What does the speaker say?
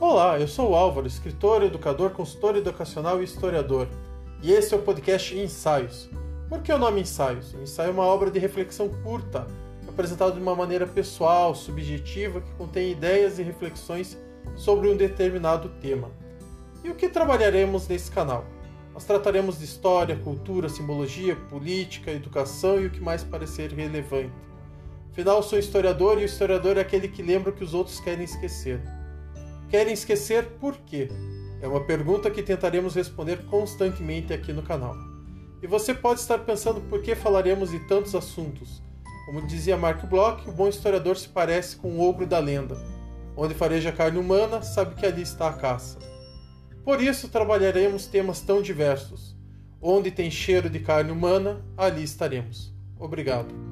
Olá, eu sou o Álvaro, escritor, educador, consultor educacional e historiador. E esse é o podcast Ensaios. Por que o nome Ensaios? O ensaio é uma obra de reflexão curta, apresentada de uma maneira pessoal, subjetiva, que contém ideias e reflexões sobre um determinado tema. E o que trabalharemos nesse canal? Nós trataremos de história, cultura, simbologia, política, educação e o que mais parecer relevante. Afinal, sou historiador e o historiador é aquele que lembra o que os outros querem esquecer. Querem esquecer por quê? É uma pergunta que tentaremos responder constantemente aqui no canal. E você pode estar pensando por que falaremos de tantos assuntos. Como dizia Mark Bloch, o bom historiador se parece com o ogro da lenda. Onde fareja carne humana, sabe que ali está a caça. Por isso trabalharemos temas tão diversos. Onde tem cheiro de carne humana, ali estaremos. Obrigado.